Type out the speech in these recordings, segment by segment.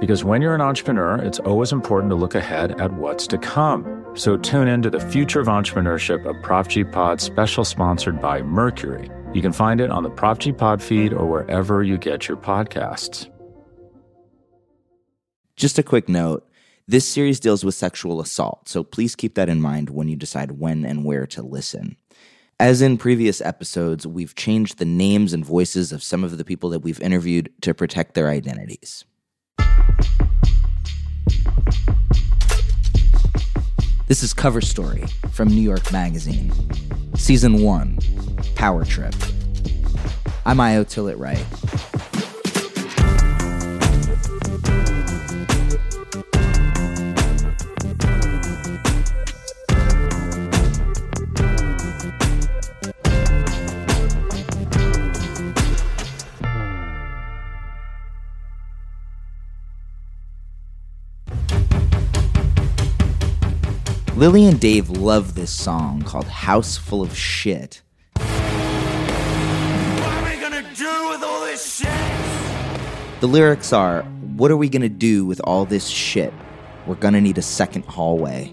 Because when you're an entrepreneur, it's always important to look ahead at what's to come. So tune in to the Future of Entrepreneurship, a Prop G Pod special sponsored by Mercury. You can find it on the Prop G Pod feed or wherever you get your podcasts. Just a quick note this series deals with sexual assault, so please keep that in mind when you decide when and where to listen. As in previous episodes, we've changed the names and voices of some of the people that we've interviewed to protect their identities. This is Cover Story from New York Magazine, Season 1 Power Trip. I'm iO Tillett Wright. Lily and Dave love this song called House Full of Shit. The lyrics are What are we gonna do with all this shit? We're gonna need a second hallway.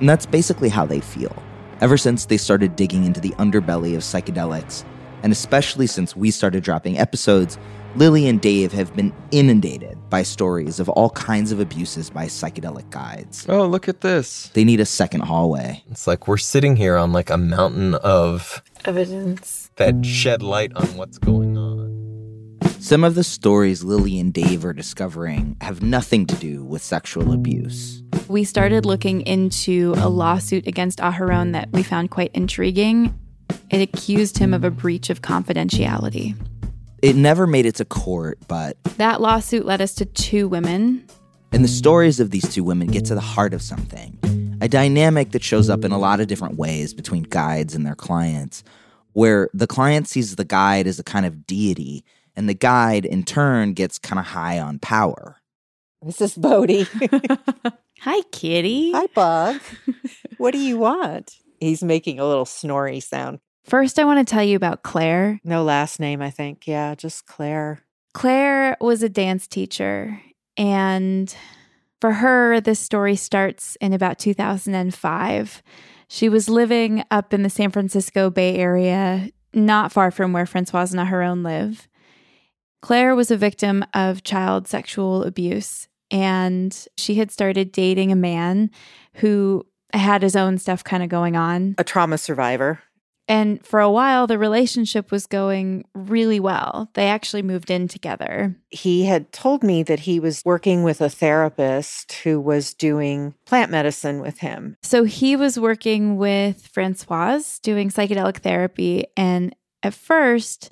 And that's basically how they feel. Ever since they started digging into the underbelly of psychedelics, and especially since we started dropping episodes, Lily and Dave have been inundated by stories of all kinds of abuses by psychedelic guides. Oh, look at this. They need a second hallway. It's like we're sitting here on like a mountain of Evidence. that shed light on what's going on. Some of the stories Lily and Dave are discovering have nothing to do with sexual abuse. We started looking into a lawsuit against Aharon that we found quite intriguing. It accused him of a breach of confidentiality. It never made it to court, but That lawsuit led us to two women. and the stories of these two women get to the heart of something. A dynamic that shows up in a lot of different ways between guides and their clients, where the client sees the guide as a kind of deity, and the guide in turn gets kind of high on power. This is Bodie. Hi, kitty. Hi, Bug. what do you want? He's making a little snory sound. First, I want to tell you about Claire. No last name, I think. Yeah, just Claire. Claire was a dance teacher, and for her, this story starts in about 2005. She was living up in the San Francisco Bay Area, not far from where Francoise and Aharon live. Claire was a victim of child sexual abuse, and she had started dating a man who had his own stuff kind of going on. A trauma survivor. And for a while, the relationship was going really well. They actually moved in together. He had told me that he was working with a therapist who was doing plant medicine with him. So he was working with Francoise doing psychedelic therapy. And at first,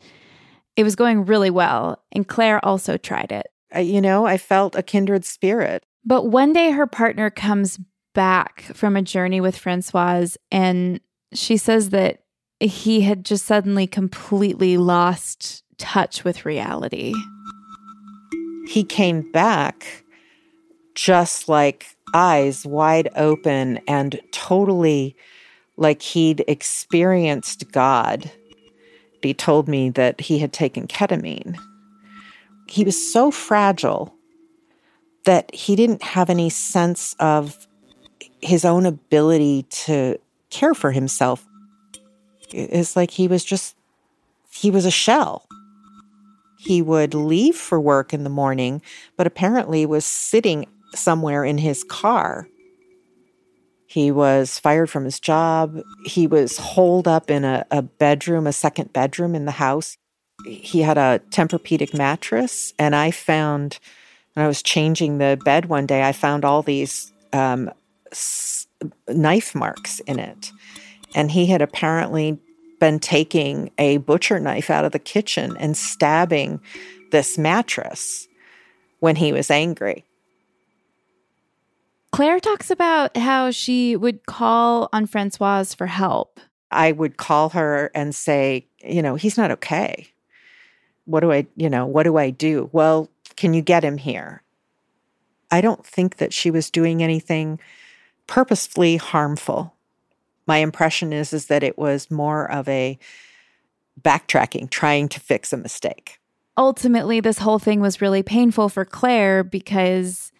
it was going really well. And Claire also tried it. You know, I felt a kindred spirit. But one day, her partner comes back from a journey with Francoise, and she says that he had just suddenly completely lost touch with reality. He came back just like eyes wide open and totally like he'd experienced God. He told me that he had taken ketamine. He was so fragile that he didn't have any sense of his own ability to care for himself. It's like he was just, he was a shell. He would leave for work in the morning, but apparently was sitting somewhere in his car. He was fired from his job. He was holed up in a, a bedroom, a second bedroom in the house. He had a Tempur-Pedic mattress, and I found when I was changing the bed one day, I found all these um, s- knife marks in it. And he had apparently been taking a butcher knife out of the kitchen and stabbing this mattress when he was angry. Claire talks about how she would call on Francoise for help. I would call her and say, you know, he's not okay. What do I, you know, what do I do? Well, can you get him here? I don't think that she was doing anything purposefully harmful. My impression is is that it was more of a backtracking, trying to fix a mistake. Ultimately, this whole thing was really painful for Claire because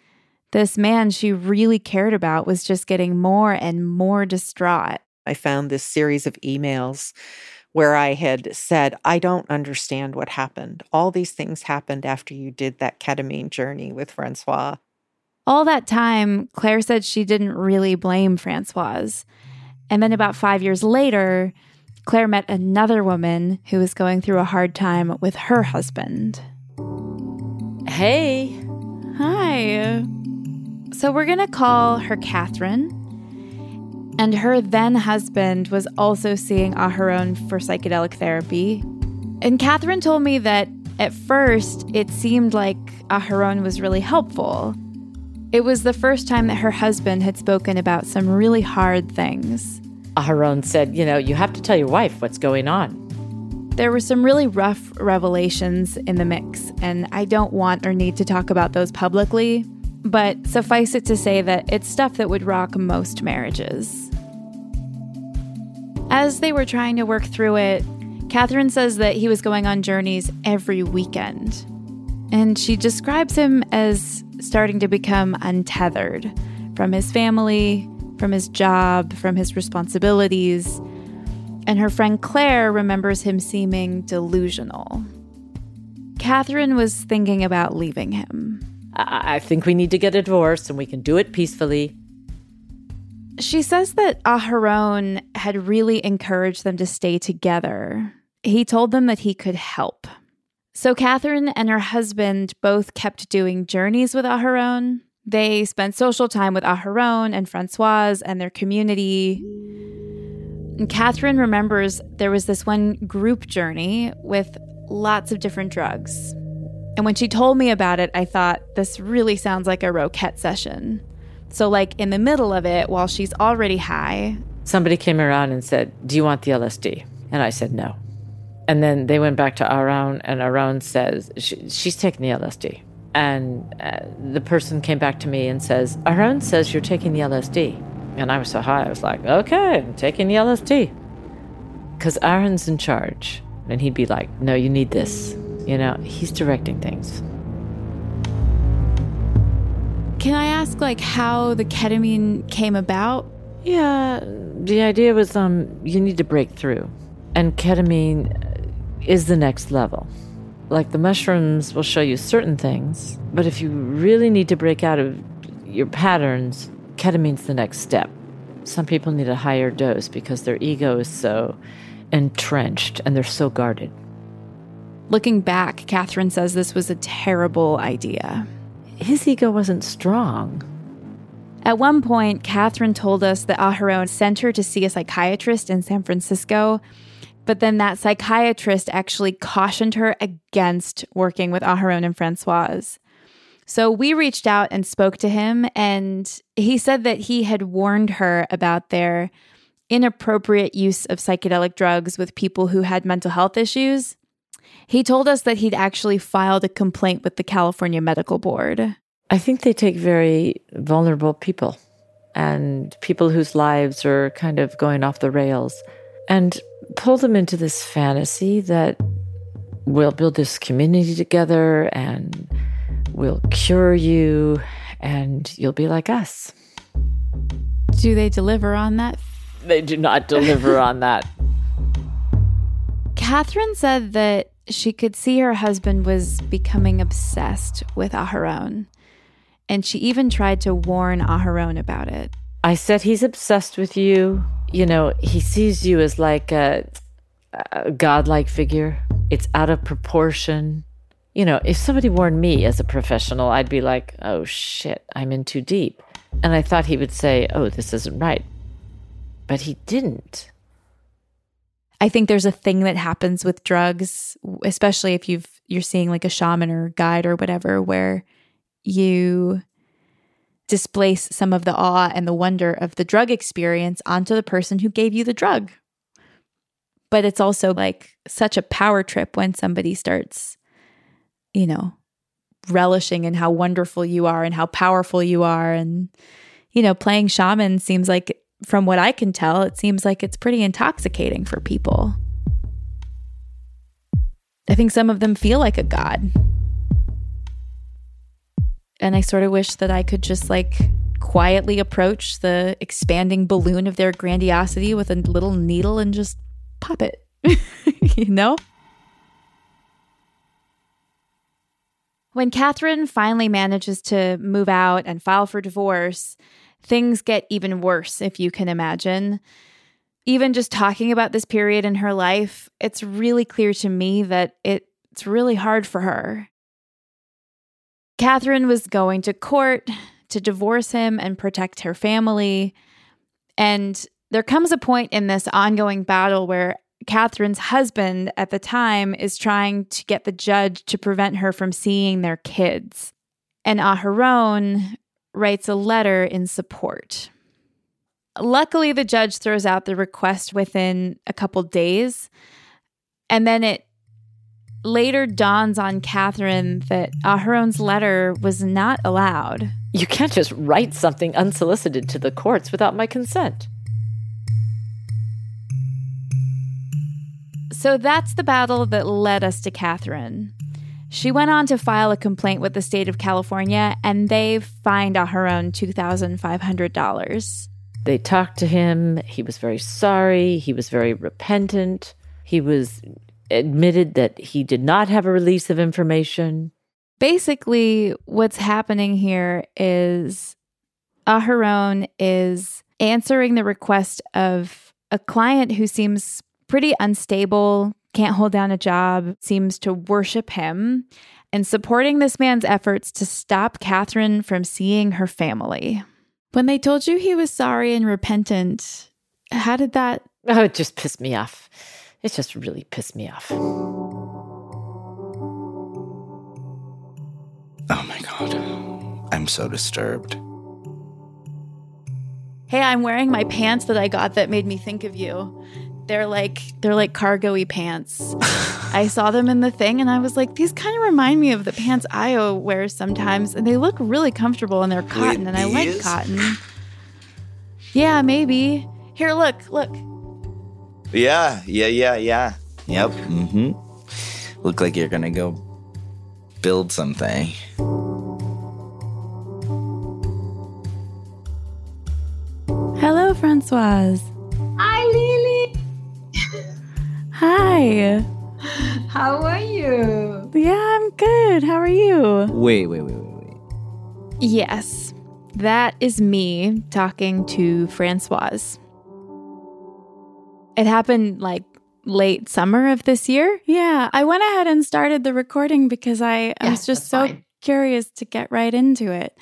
this man she really cared about was just getting more and more distraught. I found this series of emails where I had said, I don't understand what happened. All these things happened after you did that ketamine journey with Francoise. All that time, Claire said she didn't really blame Francoise. And then about five years later, Claire met another woman who was going through a hard time with her husband. Hey. Hi. So we're going to call her Catherine. And her then husband was also seeing Aharon for psychedelic therapy. And Catherine told me that at first it seemed like Aharon was really helpful. It was the first time that her husband had spoken about some really hard things. Aharon said, You know, you have to tell your wife what's going on. There were some really rough revelations in the mix, and I don't want or need to talk about those publicly, but suffice it to say that it's stuff that would rock most marriages. As they were trying to work through it, Catherine says that he was going on journeys every weekend. And she describes him as starting to become untethered from his family, from his job, from his responsibilities. And her friend Claire remembers him seeming delusional. Catherine was thinking about leaving him. I, think we need to get a divorce and we can do it peacefully. She says that Aharon had really encouraged them to stay together. He told them that he could help. So Catherine and her husband both kept doing journeys with Aharon. They spent social time with Aharon and Francoise and their community. And Catherine remembers there was this one group journey with lots of different drugs. And when she told me about it, I thought, this really sounds like a Roquet session. So, like in the middle of it, while she's already high, Somebody came around and said, Do you want the LSD? And I said, No. And then they went back to Aaron, and Aaron says, she, She's taking the LSD. And uh, the person came back to me and says, Aaron says you're taking the LSD. And I was so high, I was like, Okay, I'm taking the LSD. Because Aaron's in charge. And he'd be like, No, you need this. You know, he's directing things. can I ask like how the ketamine came about? Yeah, the idea was um you need to break through. And ketamine is the next level. Like the mushrooms will show you certain things, but if you really need to break out of your patterns, ketamine's the next step. Some people need a higher dose because their ego is so entrenched and they're so guarded. Looking back, Catherine says this was a terrible idea. His ego wasn't strong. At one point, Catherine told us that Aharon sent her to see a psychiatrist in San Francisco, but then that psychiatrist actually cautioned her against working with Aharon and Francoise. So we reached out and spoke to him, and he said that he had warned her about their inappropriate use of psychedelic drugs with people who had mental health issues. He told us that he'd actually filed a complaint with the California Medical Board. I think they take very vulnerable people and people whose lives are kind of going off the rails and pull them into this fantasy that we'll build this community together and we'll cure you and you'll be like us. Do they deliver on that? They do not deliver on that. Catherine said that she could see her husband was becoming obsessed with Aharon. And she even tried to warn Aharon about it. I said, he's obsessed with you. You know, he sees you as like a, a godlike figure. It's out of proportion. You know, if somebody warned me as a professional, I'd be like, oh shit, I'm in too deep. And I thought he would say, oh, this isn't right. But he didn't. I think there's a thing that happens with drugs, especially if you've you're seeing like a shaman or guide or whatever, where you displace some of the awe and the wonder of the drug experience onto the person who gave you the drug. But it's also like such a power trip when somebody starts, you know, relishing in how wonderful you are and how powerful you are. And, you know, playing shaman seems like, from what I can tell, it seems like it's pretty intoxicating for people. I think some of them feel like a god. And I sort of wish that I could just like quietly approach the expanding balloon of their grandiosity with a little needle and just pop it. you know? When Catherine finally manages to move out and file for divorce, things get even worse, if you can imagine. Even just talking about this period in her life, it's really clear to me that it, it's really hard for her. Catherine was going to court to divorce him and protect her family. And there comes a point in this ongoing battle where Catherine's husband at the time is trying to get the judge to prevent her from seeing their kids. And Aharon writes a letter in support. Luckily, the judge throws out the request within a couple days. And then it later dawns on Catherine that uh, Aharon's letter was not allowed. You can't just write something unsolicited to the courts without my consent. So that's the battle that led us to Catherine. She went on to file a complaint with the state of California, and they fined Aharon $2,500. They talked to him. He was very sorry. He was very repentant. He was admitted that he did not have a release of information. Basically, what's happening here is Aharon is answering the request of a client who seems pretty unstable, can't hold down a job, seems to worship him, and supporting this man's efforts to stop Catherine from seeing her family. When they told you he was sorry and repentant, how did that? Oh, it just pissed me off. It just really pissed me off. Oh my God. I'm so disturbed. Hey, I'm wearing my pants that I got that made me think of you. They're like they're like cargo-y pants. I saw them in the thing and I was like, these kind of remind me of the pants I wear sometimes, and they look really comfortable and they're cotton, Wait, and I like cotton. Yeah, maybe. Here, look, look. Yeah, yeah, yeah, yeah. Yep. Mm-hmm. Look like you're gonna go build something. Hello, Francoise. Hi, Lily. Hi. How are you? Yeah, I'm good. How are you? Wait, wait, wait, wait, wait. Yes, that is me talking to Francoise. It happened like late summer of this year. Yeah, I went ahead and started the recording because I, I was just so fine. curious to get right into it.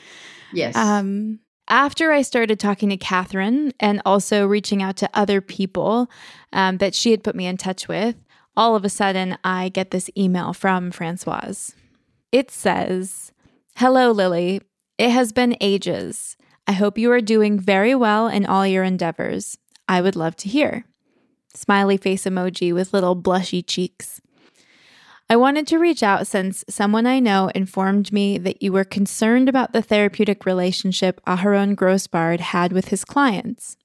Yes. Um, after I started talking to Catherine and also reaching out to other people um, that she had put me in touch with, all of a sudden I get this email from Francoise. It says, Hello, Lily. It has been ages. I hope you are doing very well in all your endeavors. I would love to hear smiley face emoji with little blushy cheeks. I wanted to reach out since someone I know informed me that you were concerned about the therapeutic relationship Aharon Grossbard had with his clients.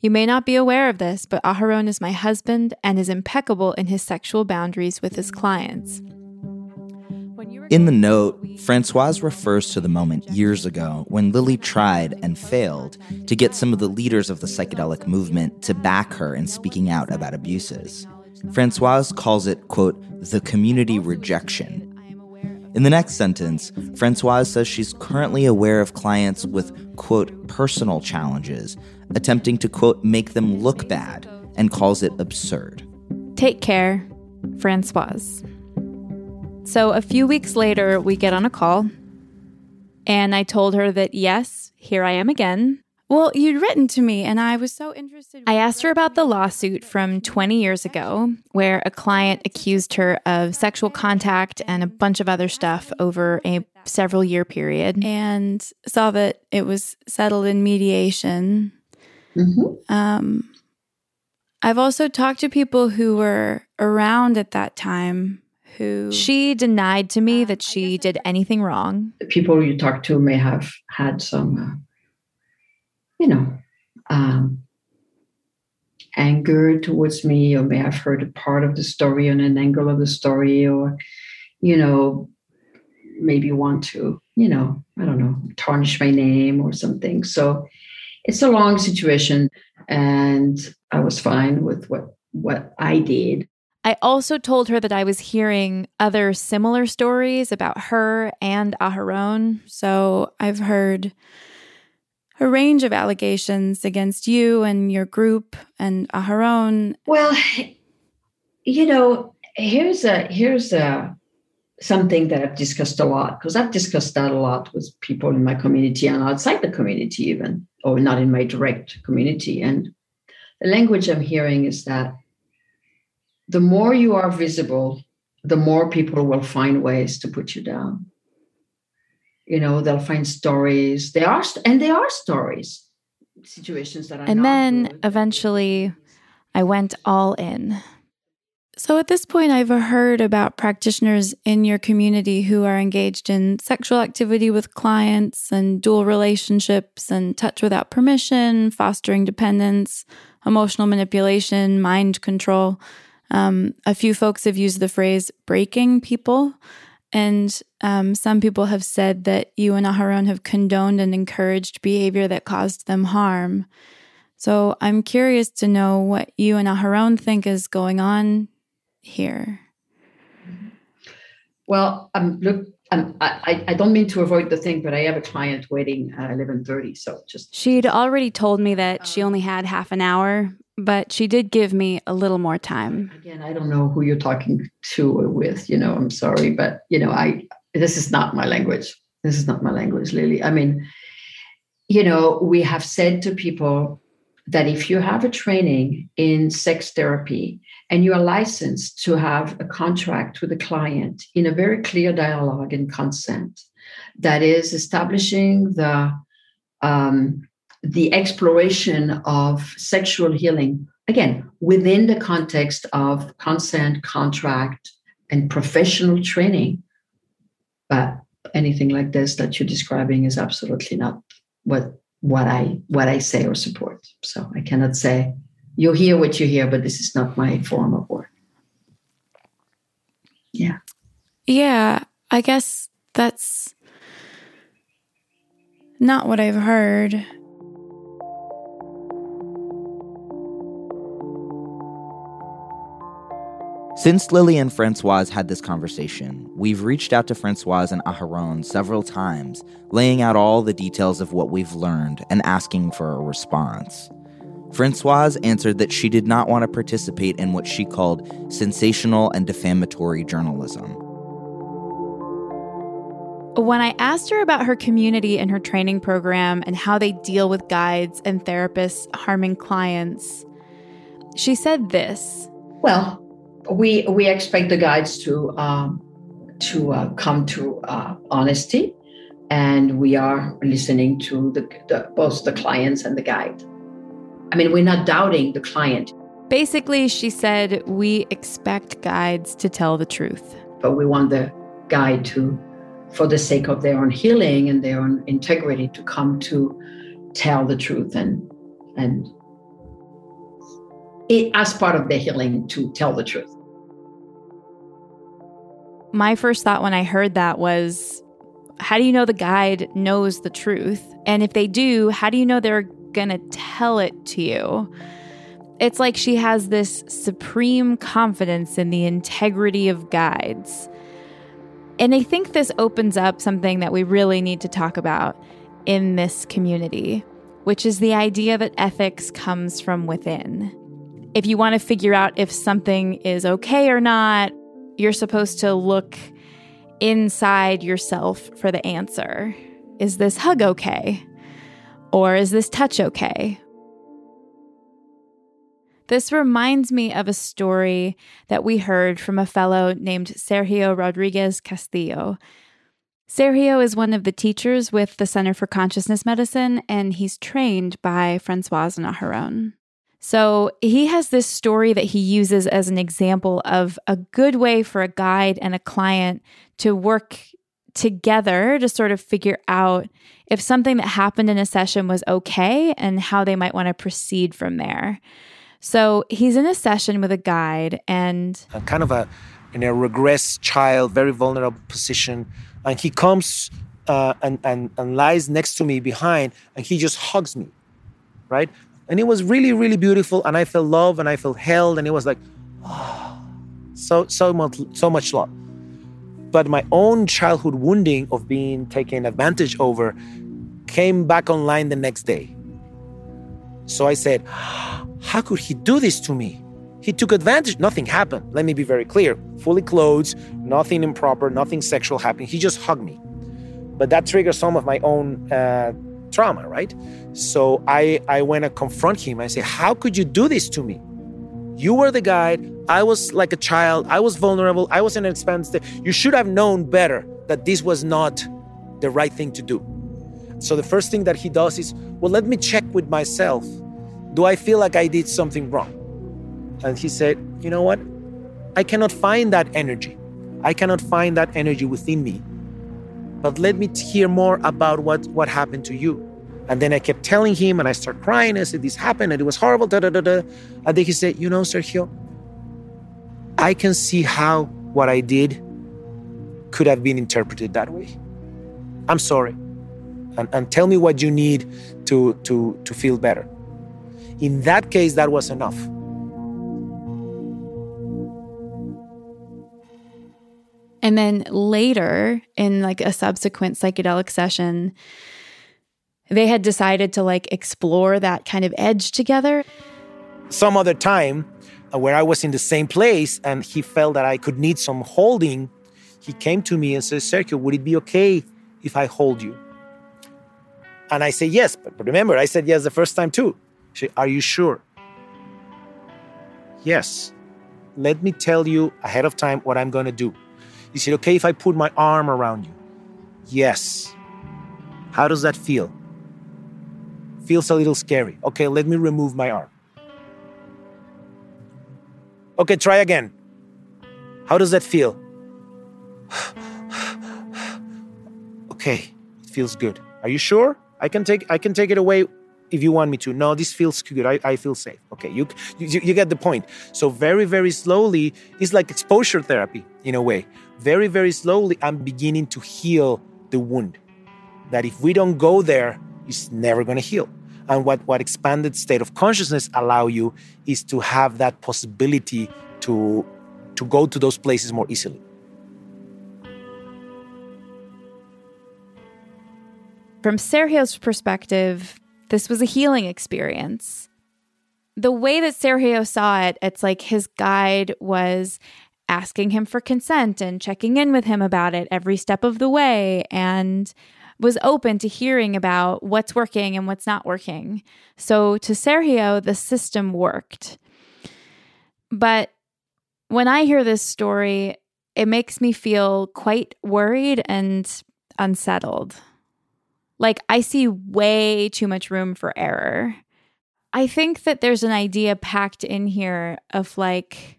You may not be aware of this, but Aharon is my husband and is impeccable in his sexual boundaries with his clients. In the note, Francoise refers to the moment years ago when Lily tried and failed to get some of the leaders of the psychedelic movement to back her in speaking out about abuses. Francoise calls it, quote, the community rejection. In the next sentence, Francoise says she's currently aware of clients with, quote, personal challenges, attempting to, quote, make them look bad, and calls it absurd. Take care, Francoise. So a few weeks later, we get on a call, and I told her that yes, here I am again. Well, you'd written to me, and I was so interested. I asked her about the lawsuit from 20 years ago, where a client accused her of sexual contact and a bunch of other stuff over a several year period, and saw that it was settled in mediation. Mm-hmm. Um, I've also talked to people who were around at that time who she denied to me that she did anything wrong. The people you talk to may have had some, uh, you know, um, anger towards me, or may have heard a part of the story on an angle of the story, or, you know, maybe want to, you know, I don't know, tarnish my name or something. So it's a long situation, and I was fine with what what I did. I also told her that I was hearing other similar stories about her and Aharon. So I've heard a range of allegations against you and your group and Aharon. Well, you know, here's a here's a something that I've discussed a lot because I've discussed that a lot with people in my community and outside the community, even or not in my direct community. And the language I'm hearing is that the more you are visible, the more people will find ways to put you down. You know, they'll find stories. They are, and they are stories, situations that are. And then good. eventually I went all in. So at this point, I've heard about practitioners in your community who are engaged in sexual activity with clients and dual relationships and touch without permission, fostering dependence, emotional manipulation, mind control. Um, a few folks have used the phrase breaking people. And um, some people have said that you and Aharon have condoned and encouraged behavior that caused them harm. So I'm curious to know what you and Aharon think is going on here. Well, um, look, um, I, I don't mean to avoid the thing, but I have a client waiting at eleven thirty. So just She'd already told me that she only had half an hour, but she did give me a little more time. again, I don't know who you're talking to or with. You know, I'm sorry, but you know, I this is not my language. This is not my language, Lily. I mean, you know, we have said to people that if you have a training in sex therapy and you are licensed to have a contract with a client in a very clear dialogue and consent that is establishing the um, the exploration of sexual healing again within the context of consent contract and professional training but anything like this that you're describing is absolutely not what what I what I say or support. So I cannot say you hear what you hear, but this is not my form of work. Yeah. Yeah, I guess that's not what I've heard. Since Lily and Francoise had this conversation, we've reached out to Francoise and Aharon several times, laying out all the details of what we've learned and asking for a response. Francoise answered that she did not want to participate in what she called sensational and defamatory journalism. When I asked her about her community and her training program and how they deal with guides and therapists harming clients, she said this. Well, we we expect the guides to um, to uh, come to uh, honesty, and we are listening to the, the both the clients and the guide. I mean, we're not doubting the client, Basically, she said, We expect guides to tell the truth. but we want the guide to, for the sake of their own healing and their own integrity, to come to tell the truth and and it, as part of their healing to tell the truth. My first thought when I heard that was, How do you know the guide knows the truth? And if they do, how do you know they're going to tell it to you? It's like she has this supreme confidence in the integrity of guides. And I think this opens up something that we really need to talk about in this community, which is the idea that ethics comes from within. If you want to figure out if something is okay or not, you're supposed to look inside yourself for the answer. Is this hug okay? Or is this touch okay? This reminds me of a story that we heard from a fellow named Sergio Rodriguez Castillo. Sergio is one of the teachers with the Center for Consciousness Medicine, and he's trained by Francoise and Aharon. So he has this story that he uses as an example of a good way for a guide and a client to work together to sort of figure out if something that happened in a session was okay and how they might want to proceed from there. So he's in a session with a guide and a kind of a in a regressed child, very vulnerable position, and he comes uh, and, and and lies next to me behind, and he just hugs me, right? And it was really, really beautiful. And I felt love and I felt held. And it was like, oh, so, so much, so much love. But my own childhood wounding of being taken advantage over came back online the next day. So I said, How could he do this to me? He took advantage. Nothing happened. Let me be very clear. Fully clothed, nothing improper, nothing sexual happened. He just hugged me. But that triggered some of my own uh, trauma, right? So I, I went to confront him. I said, How could you do this to me? You were the guide. I was like a child. I was vulnerable. I was an expense. You should have known better that this was not the right thing to do. So the first thing that he does is, Well, let me check with myself. Do I feel like I did something wrong? And he said, You know what? I cannot find that energy. I cannot find that energy within me. But let me hear more about what, what happened to you. And then I kept telling him, and I started crying. I said, This happened, and it was horrible. Da, da, da, da. And then he said, You know, Sergio, I can see how what I did could have been interpreted that way. I'm sorry. And, and tell me what you need to, to, to feel better. In that case, that was enough. And then later, in like a subsequent psychedelic session, they had decided to like explore that kind of edge together. Some other time uh, where I was in the same place and he felt that I could need some holding, he came to me and said, Sergio, would it be okay if I hold you? And I said, yes. But remember, I said yes the first time too. She said, Are you sure? Yes. Let me tell you ahead of time what I'm going to do. He said, Okay, if I put my arm around you? Yes. How does that feel? Feels a little scary. Okay, let me remove my arm. Okay, try again. How does that feel? okay, it feels good. Are you sure? I can take I can take it away if you want me to. No, this feels good. I, I feel safe. Okay, you, you you get the point. So very very slowly, it's like exposure therapy in a way. Very very slowly, I'm beginning to heal the wound. That if we don't go there, it's never going to heal. And what what expanded state of consciousness allow you is to have that possibility to to go to those places more easily. From Sergio's perspective, this was a healing experience. The way that Sergio saw it, it's like his guide was asking him for consent and checking in with him about it every step of the way and was open to hearing about what's working and what's not working. So to Sergio, the system worked. But when I hear this story, it makes me feel quite worried and unsettled. Like, I see way too much room for error. I think that there's an idea packed in here of like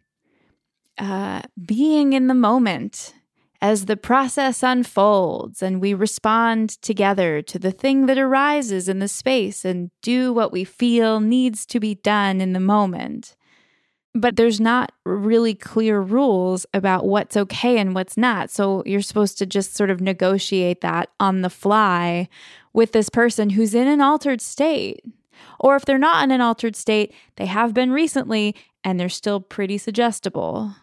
uh, being in the moment as the process unfolds and we respond together to the thing that arises in the space and do what we feel needs to be done in the moment. But there's not really clear rules about what's okay and what's not. So you're supposed to just sort of negotiate that on the fly with this person who's in an altered state. Or if they're not in an altered state, they have been recently and they're still pretty suggestible.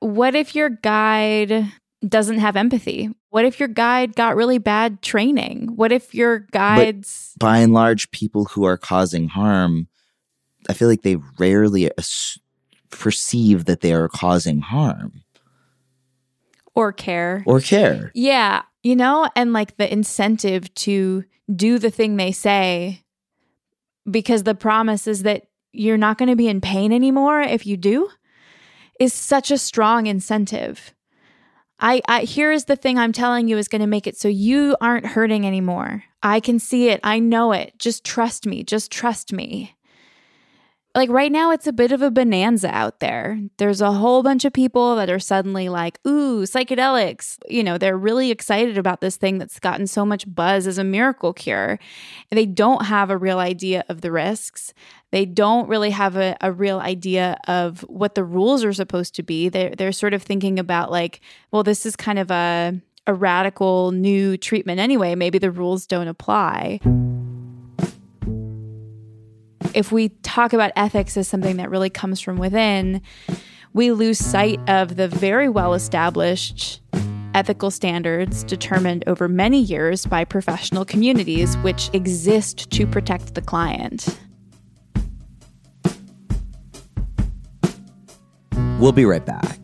What if your guide doesn't have empathy? What if your guide got really bad training? What if your guides. By and large, people who are causing harm, I feel like they rarely as- perceive that they are causing harm or care. or care. Yeah, you know, and like the incentive to do the thing they say because the promise is that you're not going to be in pain anymore if you do is such a strong incentive. I, I here is the thing I'm telling you is going to make it so you aren't hurting anymore. I can see it. I know it. Just trust me. Just trust me like right now it's a bit of a bonanza out there. There's a whole bunch of people that are suddenly like, "Ooh, psychedelics." You know, they're really excited about this thing that's gotten so much buzz as a miracle cure. And they don't have a real idea of the risks. They don't really have a, a real idea of what the rules are supposed to be. They're they're sort of thinking about like, well, this is kind of a a radical new treatment anyway. Maybe the rules don't apply if we talk about ethics as something that really comes from within, we lose sight of the very well established ethical standards determined over many years by professional communities which exist to protect the client. We'll be right back.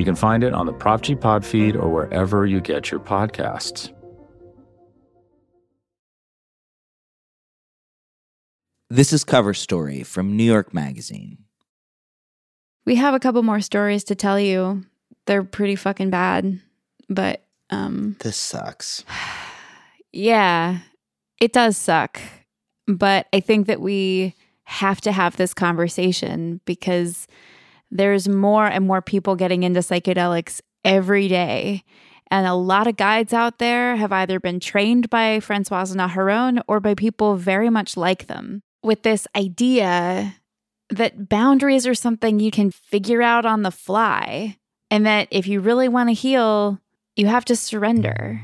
You can find it on the Prop G Pod feed or wherever you get your podcasts. This is Cover Story from New York Magazine. We have a couple more stories to tell you. They're pretty fucking bad, but um This sucks. yeah, it does suck. But I think that we have to have this conversation because there's more and more people getting into psychedelics every day. And a lot of guides out there have either been trained by Francoise and Aharon or by people very much like them with this idea that boundaries are something you can figure out on the fly. And that if you really want to heal, you have to surrender.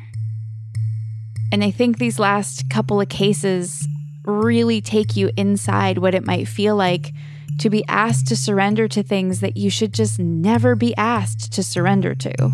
And I think these last couple of cases really take you inside what it might feel like to be asked to surrender to things that you should just never be asked to surrender to.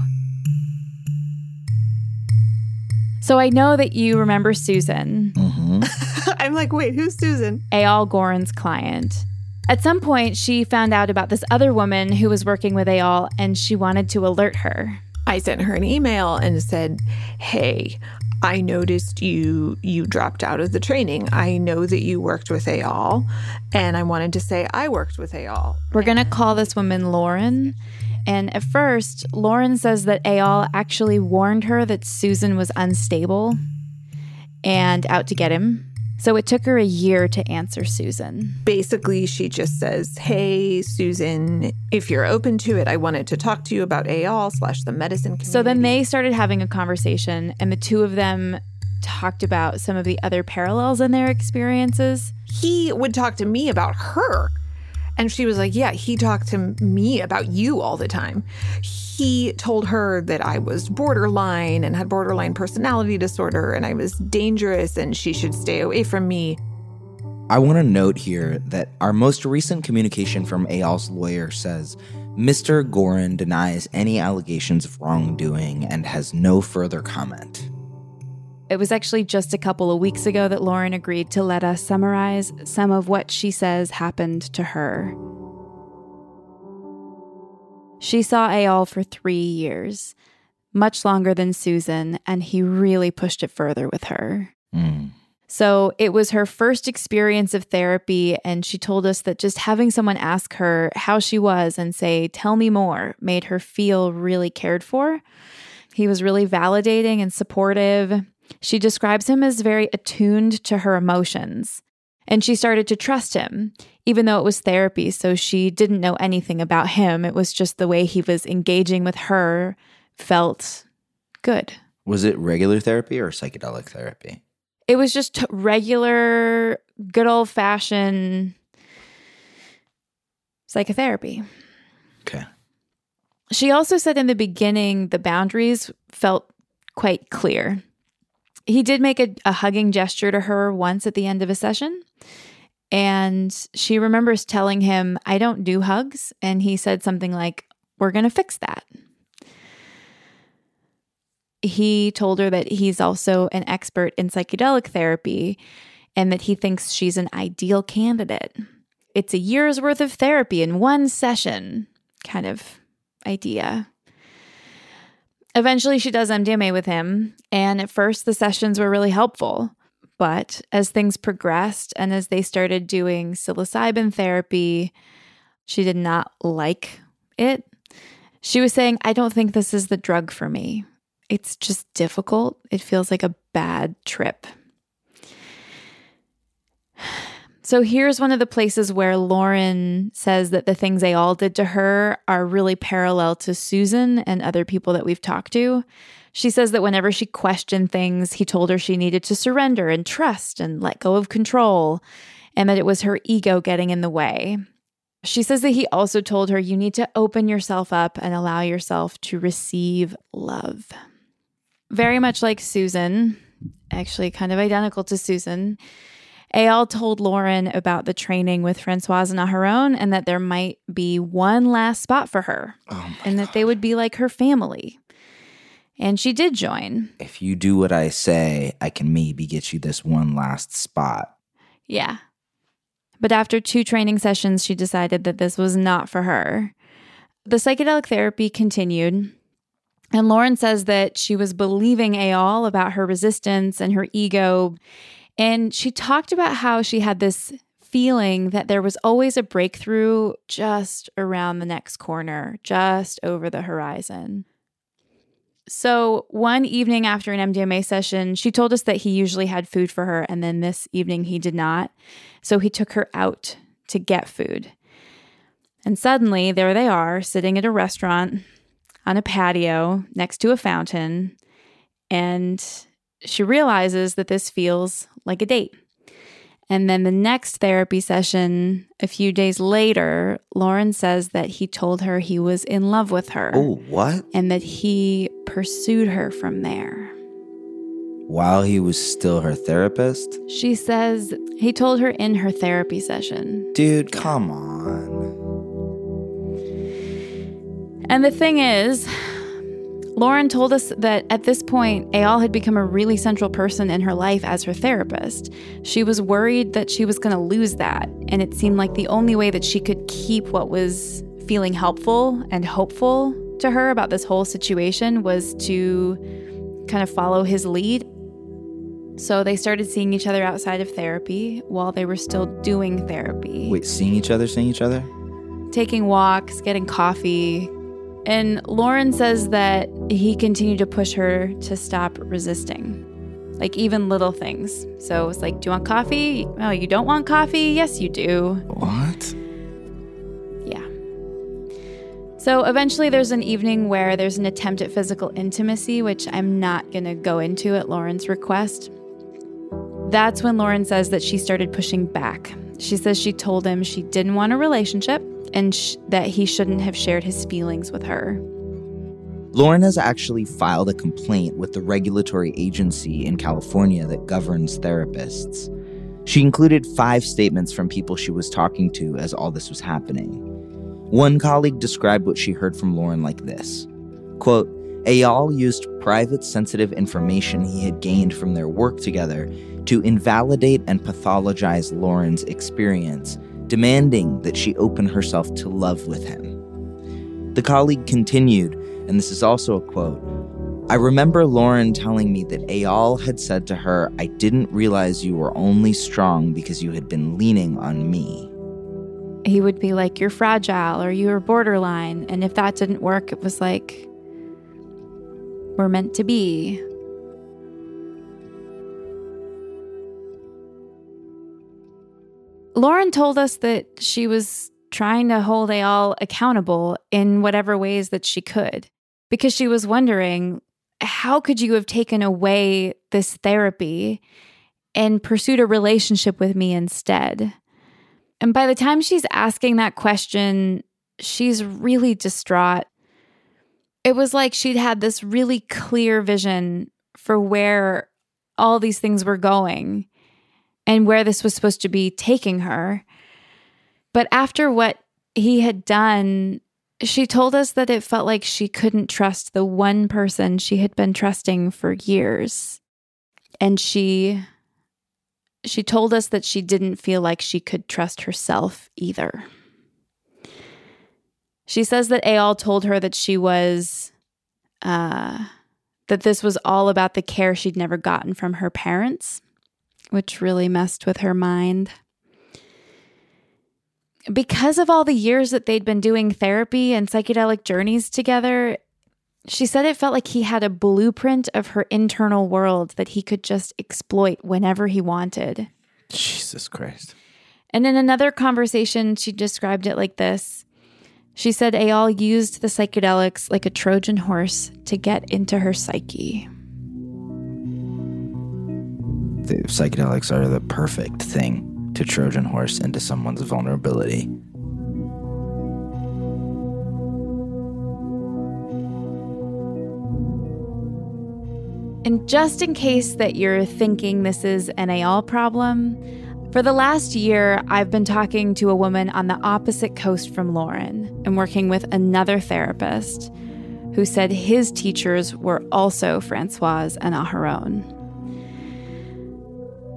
So I know that you remember Susan, mm-hmm. I'm like, wait, who's Susan? Ayal Gorin's client. At some point, she found out about this other woman who was working with Ayal and she wanted to alert her. I sent her an email and said, "Hey, I noticed you you dropped out of the training. I know that you worked with Ayal, and I wanted to say I worked with Ayal." We're to call this woman Lauren. And at first, Lauren says that Ayal actually warned her that Susan was unstable and out to get him. So it took her a year to answer Susan. Basically, she just says, Hey, Susan, if you're open to it, I wanted to talk to you about Eyal slash the medicine community. So then they started having a conversation, and the two of them talked about some of the other parallels in their experiences. He would talk to me about her. And she was like, Yeah, he talked to me about you all the time. He told her that I was borderline and had borderline personality disorder and I was dangerous and she should stay away from me. I want to note here that our most recent communication from Eyal's lawyer says Mr. Gorin denies any allegations of wrongdoing and has no further comment. It was actually just a couple of weeks ago that Lauren agreed to let us summarize some of what she says happened to her. She saw Eyal for three years, much longer than Susan, and he really pushed it further with her. Mm. So it was her first experience of therapy, and she told us that just having someone ask her how she was and say, Tell me more, made her feel really cared for. He was really validating and supportive. She describes him as very attuned to her emotions. And she started to trust him, even though it was therapy. So she didn't know anything about him. It was just the way he was engaging with her felt good. Was it regular therapy or psychedelic therapy? It was just regular, good old fashioned psychotherapy. Okay. She also said in the beginning the boundaries felt quite clear. He did make a, a, hugging gesture to her once at the end of a session. And she remembers telling him, I don't do hugs. And he said something like, We're going to fix that. He told her that he's also an expert in psychedelic therapy and that he thinks she's an ideal candidate. It's a year's worth of therapy in one session kind of idea. Eventually, she does MDMA with him, and at first, the sessions were really helpful. But as things progressed and as they started doing psilocybin therapy, she did not like it. She was saying, I don't think this is the drug for me. It's just difficult. It feels like a bad trip. So here's one of the places where Lauren says that the things Eyal did to her are really parallel to Susan and other people that we've talked to. She says that whenever she questioned things, he told her she needed to surrender and trust and let go of control, and that it was her ego getting in the way. She says that he also told her you need to open yourself up and allow yourself to receive love. Very much like Susan, actually, kind of identical to Susan. Eyal told Lauren about the training with Francoise and Aharon and that there might be one last spot for her Oh and that they would be like her family. And she did join. If you do what I say, I can maybe get you this one last spot. Yeah. But after two training sessions, she decided that this was not for her. The psychedelic therapy continued. And Lauren says that she was believing Eyal about her resistance and her ego. And she talked about how she had this feeling that there was always a breakthrough just around the next corner, just over the horizon. So, one evening after an MDMA session, she told us that he usually had food for her, and then this evening he did not. So, he took her out to get food. And suddenly, there they are, sitting at a restaurant on a patio next to a fountain. And she realizes that this feels like a date. And then the next therapy session, a few days later, Lauren says that he told her he was in love with her. Oh, what? And that he pursued her from there. While he was still her therapist? She says he told her in her therapy session. Dude, come on. And the thing is, Lauren told us that at this point, Eyal had become a really central person in her life as her therapist. She was worried that she was going to lose that, and it seemed like the only way that she could keep what was feeling helpful and hopeful to her about this whole situation was to kind of follow his lead. So they started seeing each other outside of therapy while they were still doing therapy. Wait, seeing each other, seeing each other? Taking walks, getting coffee, and Lauren says that he continued to push her to stop resisting. like even little things. So it was like, Do you want coffee? Oh, you don't want coffee? Yes, you do. What? Yeah. So eventually there's an evening where there's an attempt at physical intimacy, which I'm not going to go into at Lauren's request. That's when Lauren says that she started pushing back. She says she told him she didn't want a relationship and sh- that he shouldn't have shared his feelings with her. Lauren has actually filed a complaint with the regulatory agency in California that governs therapists. She included five statements from people she was talking to as all this was happening. One colleague described what she heard from Lauren like this quote, Eyal used private sensitive information he had gained from their work together to invalidate and pathologize Lauren's experience, demanding that she open herself to love with him. The colleague continued, and this is also a quote I remember Lauren telling me that Eyal had said to her, I didn't realize you were only strong because you had been leaning on me. He would be like, You're fragile or you're borderline. And if that didn't work, it was like, We're meant to be. Lauren told us that she was trying to hold Eyal accountable in whatever ways that she could because she was wondering how could you have taken away this therapy and pursued a relationship with me instead? And by the time she's asking that question, she's really distraught. It was like she'd had this really clear vision for where all these things were going and where this was supposed to be taking her. But after what he had done, she told us that it felt like she couldn't trust the one person she had been trusting for years. And she she told us that she didn't feel like she could trust herself either. She says that Eyal told her that she was uh that this was all about the care she'd never gotten from her parents, which really messed with her mind because of all the years that they'd been doing therapy and psychedelic journeys together, she said it felt like he had a blueprint of her internal world that he could just exploit whenever he wanted. Jesus Christ. And in another conversation, she described it like this She said Eyal used the psychedelics like a Trojan horse to get into her psyche. The psychedelics are the perfect thing to Trojan horse into someone's vulnerability. And just in case that you're thinking this is an Eyal problem, for the last year, I've been talking to a woman on the opposite coast from Lauren and working with another therapist who said his teachers were also Francoise and Aharon.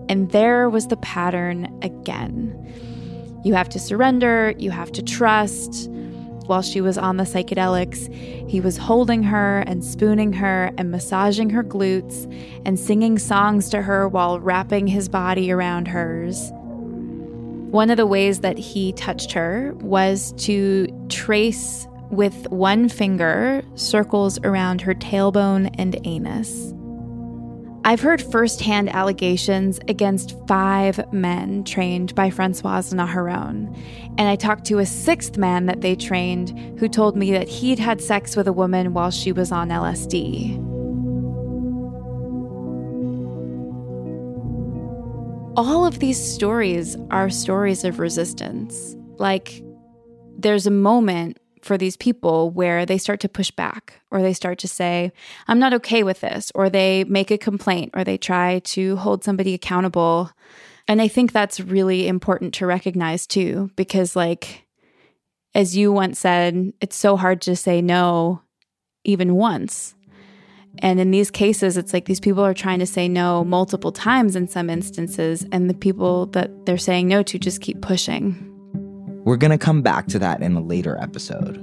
And there was the pattern again. You have to surrender, you have to trust. While she was on the psychedelics, he was holding her and spooning her and massaging her glutes and singing songs to her while wrapping his body around hers. One of the ways that he touched her was to trace with one finger circles around her tailbone and anus. I've heard firsthand allegations against five men trained by Francoise and Aharon. And I talked to a sixth man that they trained who told me that he'd had sex with a woman while she was on LSD. All of these stories are stories of resistance. Like, there's a moment for these people where they start to push back or they start to say, I'm not okay with this, or they make a complaint or they try to hold somebody accountable. And I think that's really important to recognize too, because, like, as you once said, it's so hard to say no even once. And in these cases, it's like these people are trying to say no multiple times in some instances, and the people that they're saying no to just keep pushing. We're going to come back to that in a later episode.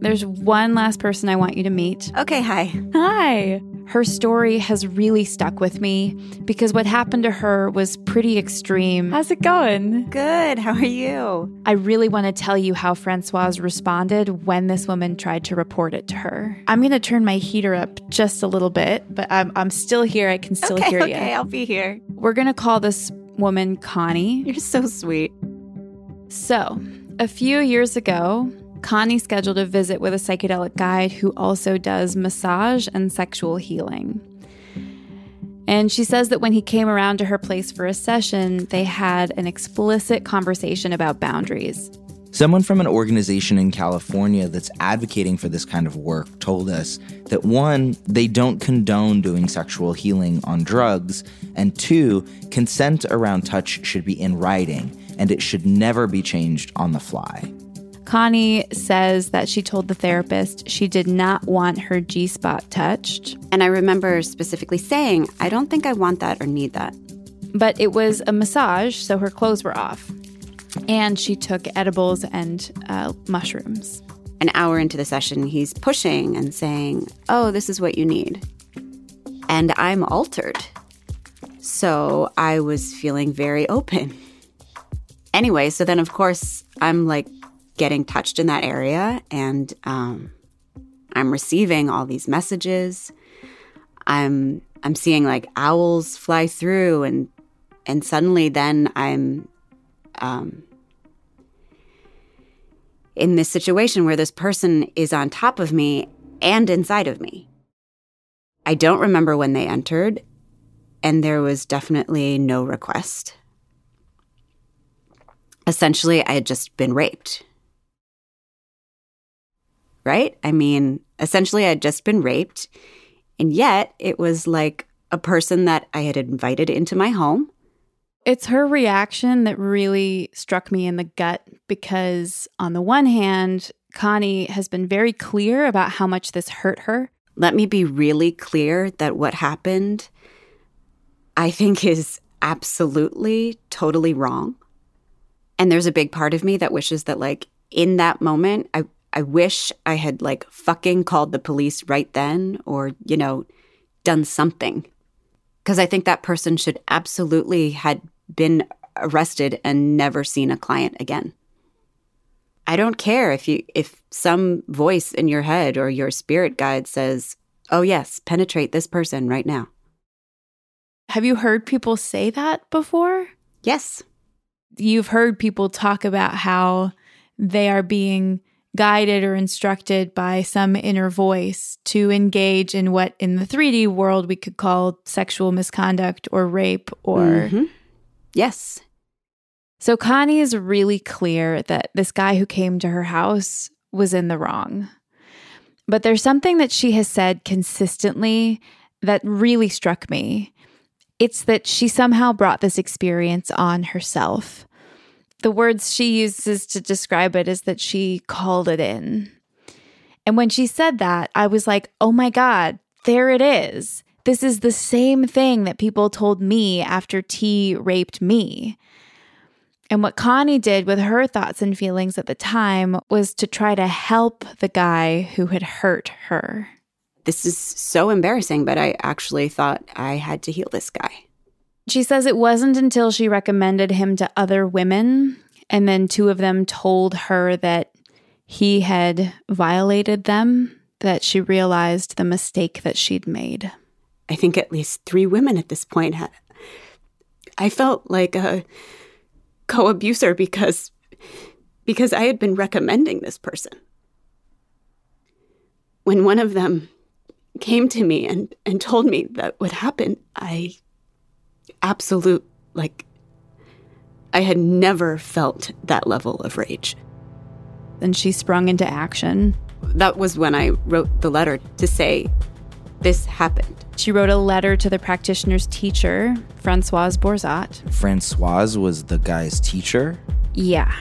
There's one last person I want you to meet. Okay, hi. Hi. Her story has really stuck with me because what happened to her was pretty extreme. How's it going? Good. How are you? I really want to tell you how Francoise responded when this woman tried to report it to her. I'm going to turn my heater up just a little bit, but I'm, I'm still here. I can still okay, hear okay, you. Okay, I'll be here. We're going to call this woman Connie. You're so sweet. So, a few years ago, Connie scheduled a visit with a psychedelic guide who also does massage and sexual healing. And she says that when he came around to her place for a session, they had an explicit conversation about boundaries. Someone from an organization in California that's advocating for this kind of work told us that one, they don't condone doing sexual healing on drugs, and two, consent around touch should be in writing and it should never be changed on the fly. Connie says that she told the therapist she did not want her G spot touched. And I remember specifically saying, I don't think I want that or need that. But it was a massage, so her clothes were off. And she took edibles and uh, mushrooms. An hour into the session, he's pushing and saying, Oh, this is what you need. And I'm altered. So I was feeling very open. Anyway, so then of course, I'm like getting touched in that area and um, I'm receiving all these messages. I'm I'm seeing like owls fly through and and suddenly then I'm um, in this situation where this person is on top of me and inside of me. I don't remember when they entered, and there was definitely no request. Essentially, I had just been raped. Right? I mean, essentially, I had just been raped, and yet it was like a person that I had invited into my home it's her reaction that really struck me in the gut because, on the one hand, Connie has been very clear about how much this hurt her. Let me be really clear that what happened, I think, is absolutely, totally wrong. And there's a big part of me that wishes that, like, in that moment, I, I wish I had, like, fucking called the police right then or, you know, done something. Because I think that person should absolutely had been arrested and never seen a client again. I don't care if you if some voice in your head or your spirit guide says, "Oh yes, penetrate this person right now." Have you heard people say that before? Yes. You've heard people talk about how they are being guided or instructed by some inner voice to engage in what in the 3D world we could call sexual misconduct or rape or mm-hmm. Yes. So Connie is really clear that this guy who came to her house was in the wrong. But there's something that she has said consistently that really struck me. It's that she somehow brought this experience on herself. The words she uses to describe it is that she called it in. And when she said that, I was like, oh my God, there it is. This is the same thing that people told me after T raped me. And what Connie did with her thoughts and feelings at the time was to try to help the guy who had hurt her. This is so embarrassing, but I actually thought I had to heal this guy. She says it wasn't until she recommended him to other women, and then two of them told her that he had violated them, that she realized the mistake that she'd made. I think at least three women at this point had. I felt like a co-abuser because because I had been recommending this person. When one of them came to me and and told me that what happened, I absolute like I had never felt that level of rage. Then she sprung into action. That was when I wrote the letter to say this happened. She wrote a letter to the practitioner's teacher, Francoise Bourzat. Francoise was the guy's teacher? Yeah.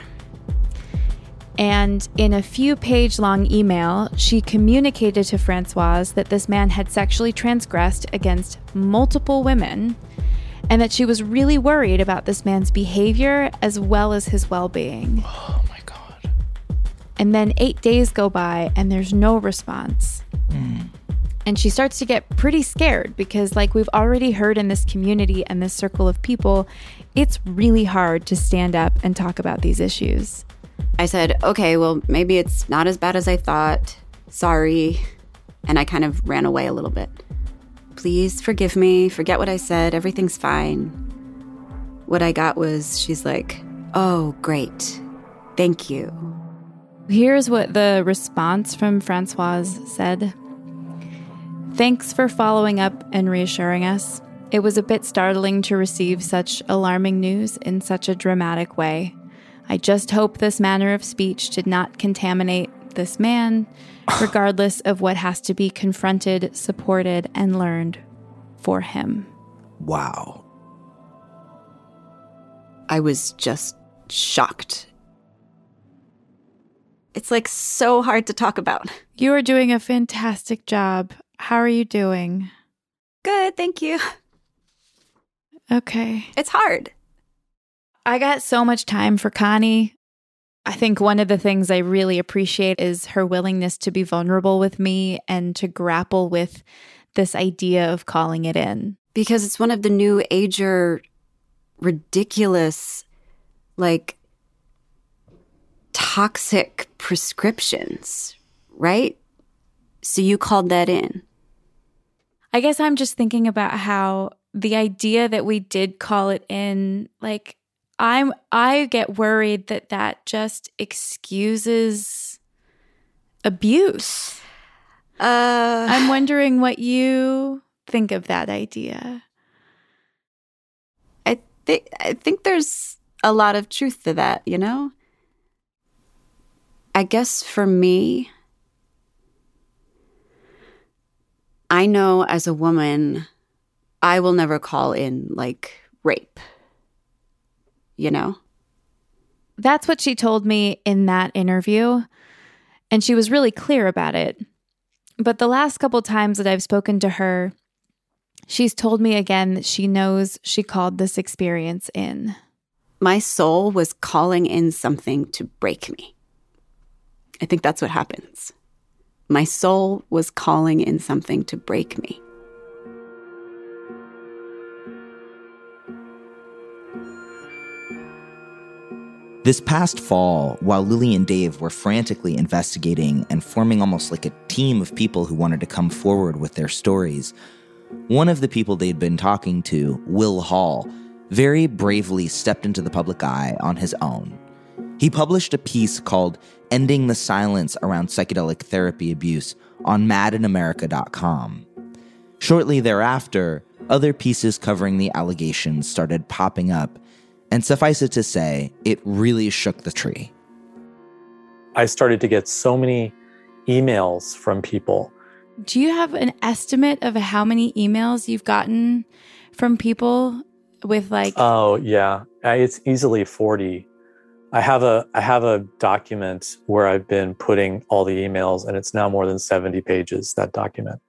And in a few page long email, she communicated to Francoise that this man had sexually transgressed against multiple women and that she was really worried about this man's behavior as well as his well being. Oh my God. And then eight days go by and there's no response. Mm. And she starts to get pretty scared because, like we've already heard in this community and this circle of people, it's really hard to stand up and talk about these issues. I said, okay, well, maybe it's not as bad as I thought. Sorry. And I kind of ran away a little bit. Please forgive me. Forget what I said. Everything's fine. What I got was she's like, oh, great. Thank you. Here's what the response from Francoise said Thanks for following up and reassuring us. It was a bit startling to receive such alarming news in such a dramatic way. I just hope this manner of speech did not contaminate this man, regardless of what has to be confronted, supported, and learned for him. Wow. I was just shocked. It's like so hard to talk about. You are doing a fantastic job. How are you doing? Good, thank you. Okay. It's hard. I got so much time for Connie. I think one of the things I really appreciate is her willingness to be vulnerable with me and to grapple with this idea of calling it in. Because it's one of the new ager ridiculous, like toxic prescriptions, right? So you called that in. I guess I'm just thinking about how the idea that we did call it in, like, I'm, I get worried that that just excuses abuse. Uh, I'm wondering what you think of that idea. I think I think there's a lot of truth to that, you know? I guess for me I know as a woman I will never call in like rape. You know? That's what she told me in that interview. And she was really clear about it. But the last couple times that I've spoken to her, she's told me again that she knows she called this experience in. My soul was calling in something to break me. I think that's what happens. My soul was calling in something to break me. This past fall, while Lily and Dave were frantically investigating and forming almost like a team of people who wanted to come forward with their stories, one of the people they'd been talking to, Will Hall, very bravely stepped into the public eye on his own. He published a piece called Ending the Silence Around Psychedelic Therapy Abuse on madinamerica.com. Shortly thereafter, other pieces covering the allegations started popping up, and suffice it to say, it really shook the tree. I started to get so many emails from people. Do you have an estimate of how many emails you've gotten from people with like Oh, yeah. It's easily 40. I have a I have a document where I've been putting all the emails and it's now more than 70 pages that document.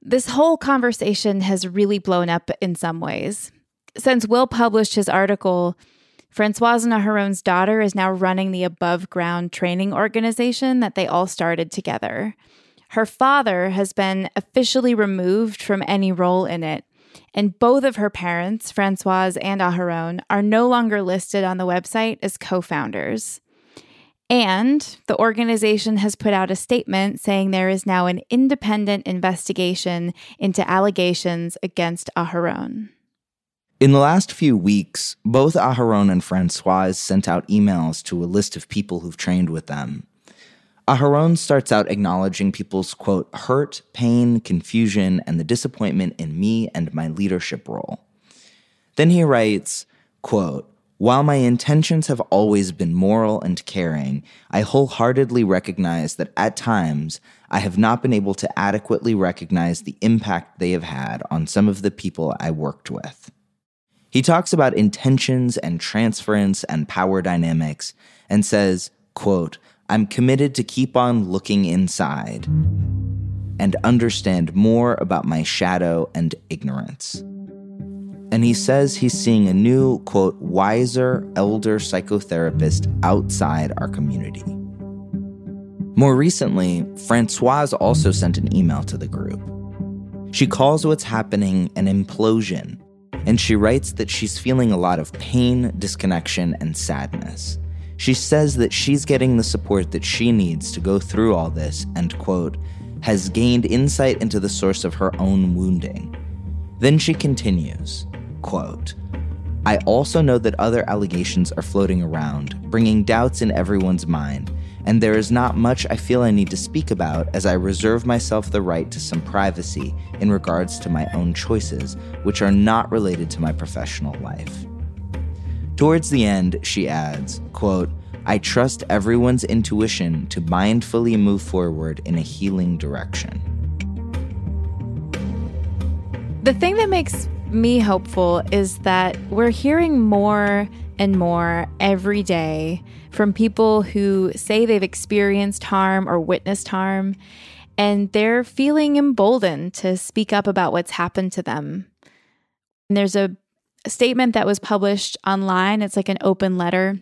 This whole conversation has really blown up in some ways. Since Will published his article, Francoise Aharon's daughter is now running the above ground training organization that they all started together. Her father has been officially removed from any role in it, and both of her parents, Francoise and Aharon, are no longer listed on the website as co founders. And the organization has put out a statement saying there is now an independent investigation into allegations against Aharon. In the last few weeks, both Aharon and Francoise sent out emails to a list of people who've trained with them. Aharon starts out acknowledging people's quote, hurt, pain, confusion, and the disappointment in me and my leadership role. Then he writes, quote, while my intentions have always been moral and caring, I wholeheartedly recognize that at times I have not been able to adequately recognize the impact they have had on some of the people I worked with. He talks about intentions and transference and power dynamics and says, quote, I'm committed to keep on looking inside and understand more about my shadow and ignorance. And he says he's seeing a new, quote, wiser elder psychotherapist outside our community. More recently, Francoise also sent an email to the group. She calls what's happening an implosion, and she writes that she's feeling a lot of pain, disconnection, and sadness. She says that she's getting the support that she needs to go through all this and, quote, has gained insight into the source of her own wounding. Then she continues, quote, I also know that other allegations are floating around, bringing doubts in everyone's mind, and there is not much I feel I need to speak about as I reserve myself the right to some privacy in regards to my own choices, which are not related to my professional life. Towards the end, she adds, quote, I trust everyone's intuition to mindfully move forward in a healing direction. The thing that makes me hopeful is that we're hearing more and more every day from people who say they've experienced harm or witnessed harm, and they're feeling emboldened to speak up about what's happened to them. And there's a statement that was published online, it's like an open letter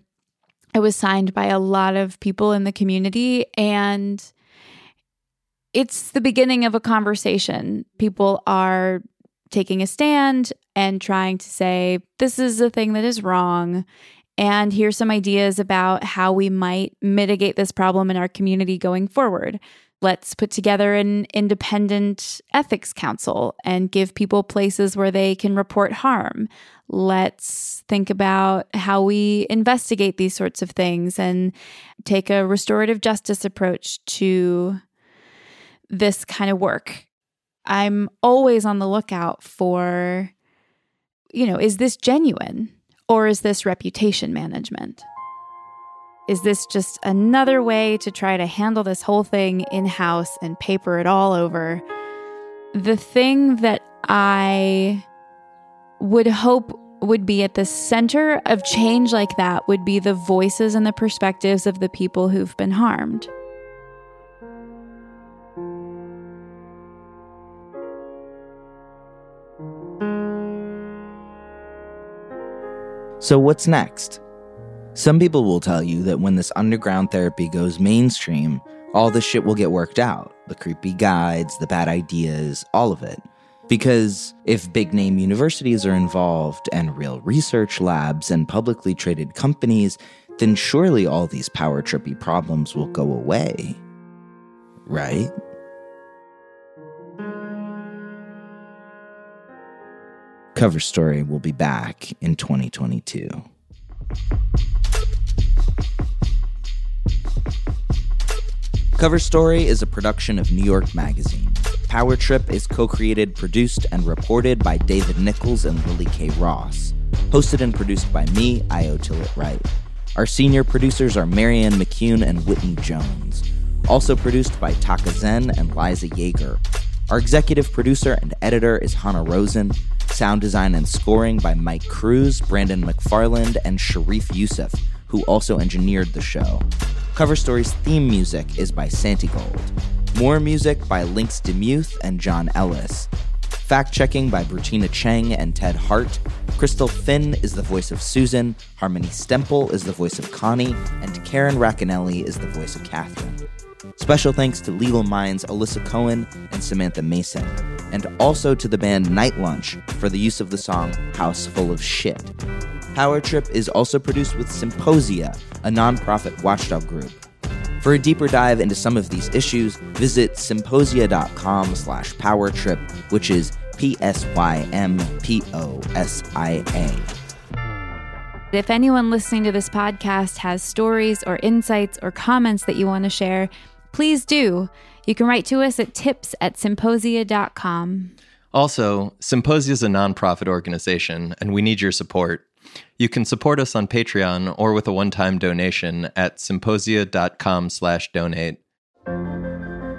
it was signed by a lot of people in the community and it's the beginning of a conversation. People are taking a stand and trying to say, this is a thing that is wrong. And here's some ideas about how we might mitigate this problem in our community going forward. Let's put together an independent ethics council and give people places where they can report harm. Let's think about how we investigate these sorts of things and take a restorative justice approach to this kind of work. I'm always on the lookout for, you know, is this genuine or is this reputation management? Is this just another way to try to handle this whole thing in house and paper it all over? The thing that I would hope would be at the center of change like that would be the voices and the perspectives of the people who've been harmed. So, what's next? Some people will tell you that when this underground therapy goes mainstream, all this shit will get worked out the creepy guides, the bad ideas, all of it. Because if big name universities are involved, and real research labs, and publicly traded companies, then surely all these power trippy problems will go away. Right? Cover Story will be back in 2022. Cover Story is a production of New York Magazine. Power Trip is co created, produced, and reported by David Nickles and Lily Kay Ross. Hosted and produced by me, iO Tillett Wright. Our senior producers are Marianne McCune and Whitney Jones. Also produced by Tarkor Zehn and Liza Yeager. Our executive producer and editor is Hanna Rosin. Sound design and scoring by Mike Cruz, Brandon McFarland, and Sharif Youssef, who also engineered the show. Cover Story's theme music is by Santigold. More music by Lynx DeMuth and John Ellis. Fact checking by Britina Cheng and Ted Hart. Crystal Finn is the voice of Susan. Harmony Stempel is the voice of Connie. And Karen Racanelli is the voice of Catherine. Special thanks to Legal Minds Elissa Cohen and Samantha Mason. And also to the band Night Lunch for the use of the song House Full of Shit. Power Trip is also produced with Psymposia, a nonprofit watchdog group. For a deeper dive into some of these issues, visit psymposia.com slash powertrip, which is P-S-Y-M-P-O-S-I-A. If anyone listening to this podcast has stories or insights or comments that you want to share, please do. You can write to us at tips at psymposia.com. Also, Psymposia is a nonprofit organization, and we need your support. You can support us on Patreon or with a one-time donation at psymposia.com slash donate.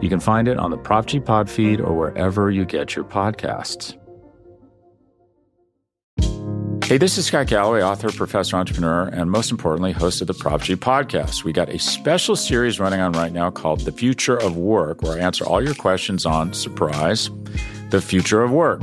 You can find it on the Prop G Pod feed or wherever you get your podcasts. Hey, this is Scott Galloway, author, professor, entrepreneur, and most importantly, host of the Prop G podcast. We got a special series running on right now called The Future of Work, where I answer all your questions on surprise, the future of work.